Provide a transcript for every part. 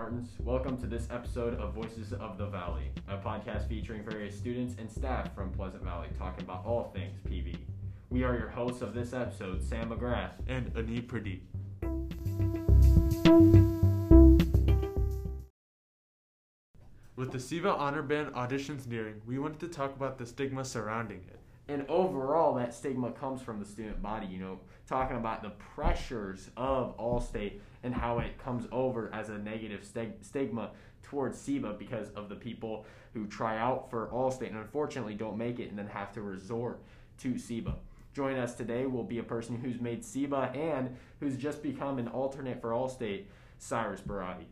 Spartans. Welcome to this episode of Voices of the Valley, a podcast featuring various students and staff from Pleasant Valley talking about all things PV. We are your hosts of this episode, Sam McGrath. and Ani Pradeep. With the SEIBA Honor Band auditions nearing, we wanted to talk about the stigma surrounding it. And overall, that stigma comes from the student body, you know, talking about the pressures of Allstate and how it comes over as a negative stigma towards SEIBA because of the people who try out for Allstate and unfortunately don't make it and then have to resort to SEIBA. Join us today will be a person who's made SEIBA and who's just become an alternate for Allstate, Cyrus Barati.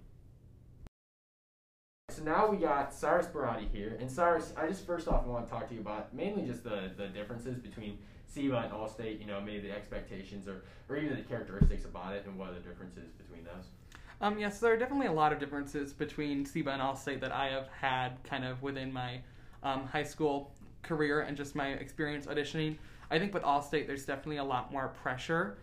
So now we got Cyrus Barati here, and Cyrus, I just first off I want to talk to you about mainly just the, the differences between SEIBA and Allstate. You know, maybe the expectations or, or even the characteristics about it, and what are the differences between those. Um, yes, there are definitely a lot of differences between SEIBA and Allstate that I have had kind of within my um, high school career and just my experience auditioning. I think with Allstate, there's definitely a lot more pressure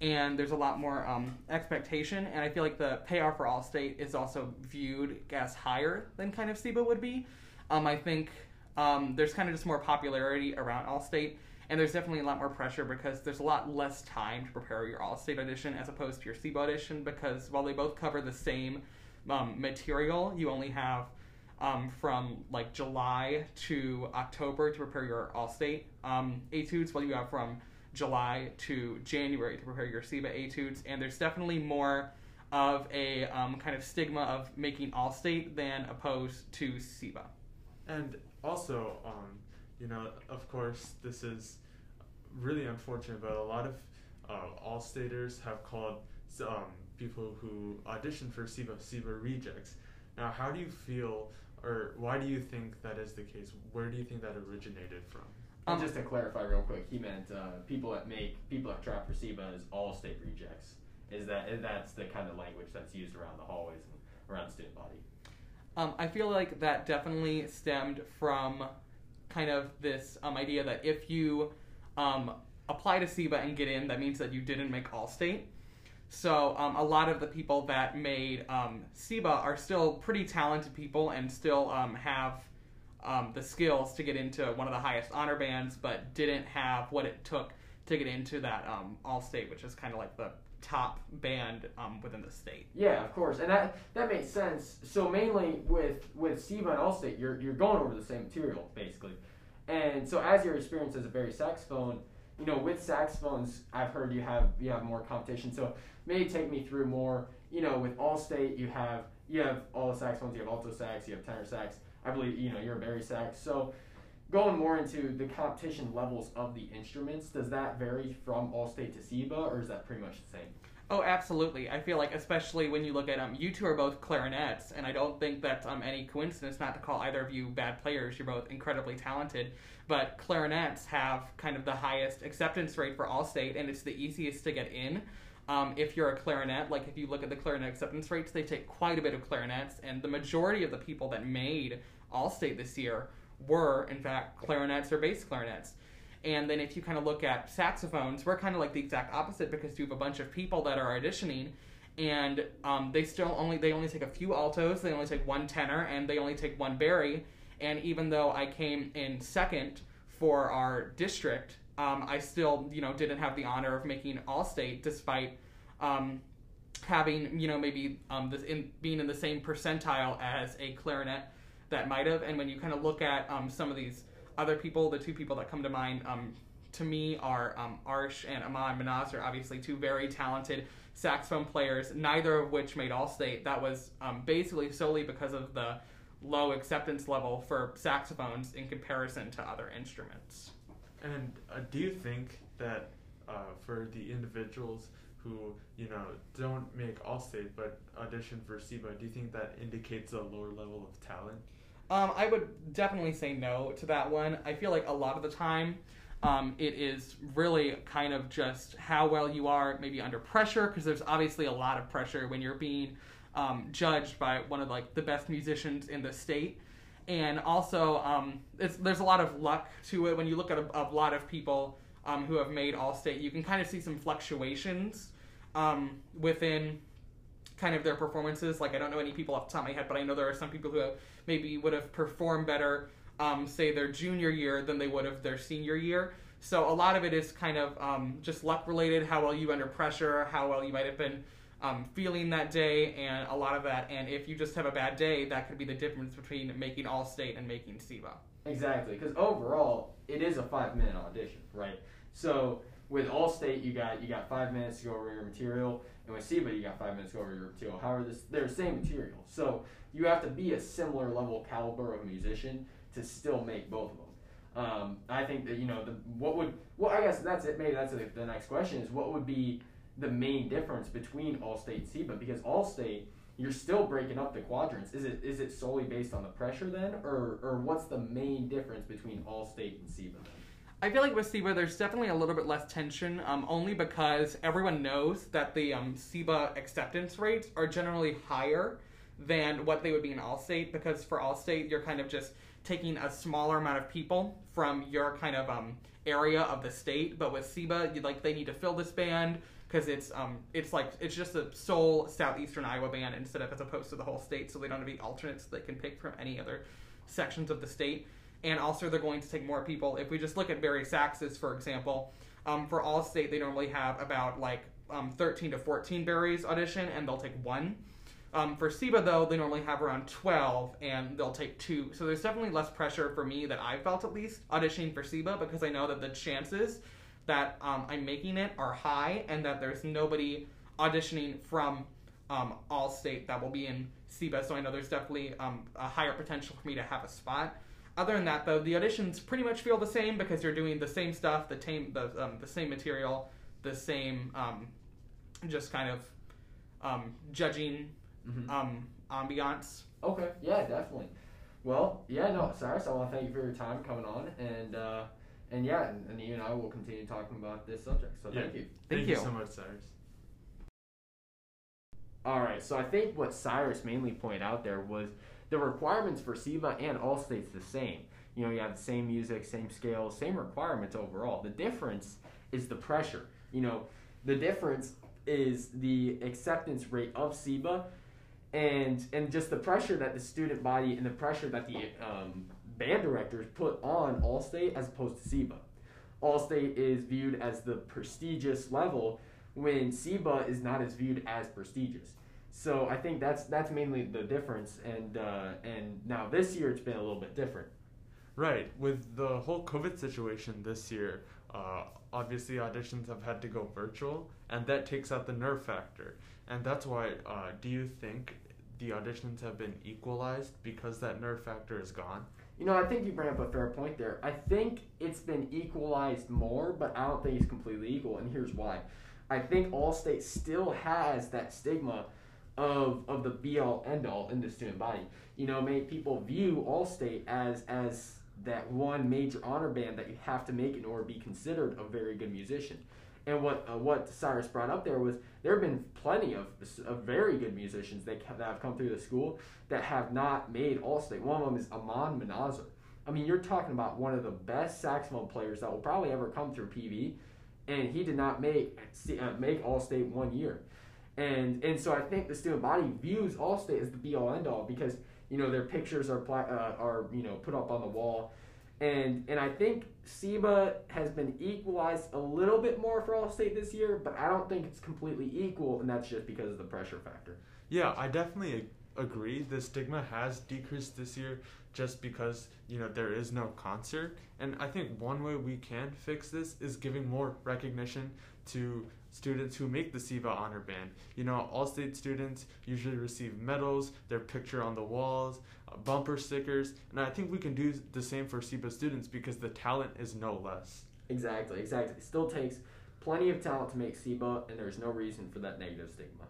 and there's a lot more um, expectation. And I feel like the payoff for Allstate is also viewed as higher than kind of SEIBA would be. Um, I think um, there's kind of just more popularity around Allstate, and there's definitely a lot more pressure because there's a lot less time to prepare your Allstate audition as opposed to your SEIBA audition. Because while they both cover the same um, material, you only have um, from like July to October to prepare your Allstate um, etudes, while you have from July to January to prepare your SEIBA etudes. And there's definitely more of a um, kind of stigma of making Allstate than opposed to SEIBA. And also, um, you know, of course, this is really unfortunate, but a lot of uh, All-Staters have called um, people who audition for SEIBA SEIBA rejects. Now, how do you feel, or why do you think that is the case? Where do you think that originated from? And Um, just to clarify real quick, he meant uh, people that make people that trap for SEIBA as Allstate rejects. Is that is that's the kind of language that's used around the hallways and around the student body? Um, I feel like that definitely stemmed from kind of this um, idea that if you um, apply to SEIBA and get in, that means that you didn't make Allstate. So um, a lot of the people that made um, SEIBA are still pretty talented people and still um, have um, the skills to get into one of the highest honor bands, but didn't have what it took to get into that um, Allstate, which is kind of like the top band um, within the state. Yeah, of course, and that that makes sense. So mainly with with SEIBA and Allstate, you're you're going over the same material basically, and so as your experience as a very saxophone, you know, with saxophones, I've heard you have you have more competition. So maybe take me through more. You know, with Allstate, you have you have all the saxophones. You have alto sax, you have tenor sax. I believe you know you're a bari sax. So going more into the competition levels of the instruments, does that vary from Allstate to SEIBA, or is that pretty much the same? Oh, absolutely. I feel like, especially when you look at um, you two are both clarinets, and I don't think that's um, any coincidence. Not to call either of you bad players, you're both incredibly talented. But clarinets have kind of the highest acceptance rate for Allstate, and it's the easiest to get in. Um, if you're a clarinet, like if you look at the clarinet acceptance rates, they take quite a bit of clarinets, and the majority of the people that made Allstate this year were, in fact, clarinets or bass clarinets. And then if you kind of look at saxophones, we're kind of like the exact opposite because you have a bunch of people that are auditioning, and um, they still only they only take a few altos, they only take one tenor, and they only take one bari. And even though I came in second for our district, um, I still you know didn't have the honor of making all state despite um, having you know maybe um, this in being in the same percentile as a clarinet that might have. And when you kind of look at um, some of these other people, the two people that come to mind um, to me are um, Arsh and Ahmad Manaz are obviously two very talented saxophone players, neither of which made All-State. That was um, basically solely because of the low acceptance level for saxophones in comparison to other instruments. And uh, do you think that uh, for the individuals who you know don't make Allstate but audition for SEIBA, do you think that indicates a lower level of talent? Um, I would definitely say no to that one. I feel like a lot of the time, um, it is really kind of just how well you are maybe under pressure because there's obviously a lot of pressure when you're being um, judged by one of like the best musicians in the state and also um, there's a lot of luck to it when you look at a, a lot of people um, who have made all state you can kind of see some fluctuations um, within kind of their performances. Like I don't know any people off the top of my head, but I know there are some people who have, maybe would have performed better, um, say their junior year than they would have their senior year. So a lot of it is kind of um, just luck related, how well you under pressure, how well you might have been um, feeling that day, and a lot of that. And if you just have a bad day, that could be the difference between making All State and making SEIBA. Exactly, because overall it is a five minute audition, right? So with All State, you got you got five minutes to go over your material, and with SEIBA, you got five minutes to go over your material. However, this, they're the same material, so you have to be a similar level caliber of musician to still make both of them. Um, I think that you know the what would well I guess that's it. Maybe that's the, the next question is what would be the main difference between All-State and SEIBA because All-State you're still breaking up the quadrants. Is it is it solely based on the pressure then, or or what's the main difference between All-State and then? I feel like with SEIBA, there's definitely a little bit less tension, um, only because everyone knows that the um, SEIBA acceptance rates are generally higher than what they would be in All-State, because for All-State, you're kind of just taking a smaller amount of people from your kind of um, area of the state. But with SEIBA, you like they need to fill this band because it's um it's like it's just a sole southeastern Iowa band instead of as opposed to the whole state, so they don't have any alternates they can pick from any other sections of the state. And also, they're going to take more people. If we just look at Bari Saxes, for example, um, for all state, they normally have about like um, 13 to 14 Baris audition, and they'll take one. Um, for SEIBA, though, they normally have around 12 and they'll take two. So there's definitely less pressure for me that I felt at least auditioning for SEIBA because I know that the chances that um, I'm making it are high and that there's nobody auditioning from um, all state that will be in SEIBA. So I know there's definitely um, a higher potential for me to have a spot. Other than that, though, the auditions pretty much feel the same because you're doing the same stuff, the, tame, the, um, the same material, the same um, just kind of um, judging Mhm. um, ambiance. Okay, yeah, definitely. Well, yeah, no, Cyrus, I want to thank you for your time coming on, and uh, and yeah, and, and you and I will continue talking about this subject. So Yeah. thank you. Thank you you. so much, Cyrus. All right, so I think what Cyrus mainly pointed out there was the requirements for SEIBA and all states the same. You know, you have the same music, same scales, same requirements overall. The difference is the pressure. You know, the difference is the acceptance rate of SEIBA and and just the pressure that the student body and the pressure that the um, band directors put on Allstate as opposed to SEIBA. Allstate is viewed as the prestigious level when SEIBA is not as viewed as prestigious. So I think that's that's mainly the difference. And uh, and now this year it's been a little bit different. Right. With the whole COVID situation this year, uh, obviously auditions have had to go virtual, and that takes out the nerve factor. And that's why, uh, do you think the auditions have been equalized because that nerve factor is gone? You know, I think you bring up a fair point there. I think it's been equalized more, but I don't think it's completely equal, and here's why. I think Allstate still has that stigma of of the be all end all in the student body. You know, many people view Allstate as as that one major honor band that you have to make in order to be considered a very good musician. And what uh, what Cyrus brought up there was there have been plenty of, of very good musicians that, that have come through the school that have not made Allstate. One of them is Amon Manazar. I mean, you're talking about one of the best saxophone players that will probably ever come through PV, and he did not make uh, make Allstate one year. And and so I think the student body views Allstate as the be all end all because you know their pictures are pla- uh, are you know put up on the wall, and and I think SEIBA has been equalized a little bit more for Allstate this year, but I don't think it's completely equal, and that's just because of the pressure factor. Yeah, I definitely agree. The stigma has decreased this year just because, you know, there is no concert. And I think one way we can fix this is giving more recognition to students who make the SEIBA honor band. You know, all state students usually receive medals, their picture on the walls, uh, bumper stickers, and I think we can do the same for SEIBA students because the talent is no less. Exactly, exactly. It still takes plenty of talent to make SEIBA, and there's no reason for that negative stigma.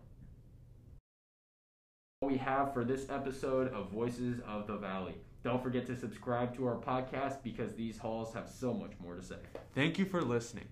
We have for this episode of Voices of the Valley. Don't forget to subscribe to our podcast because these halls have so much more to say. Thank you for listening.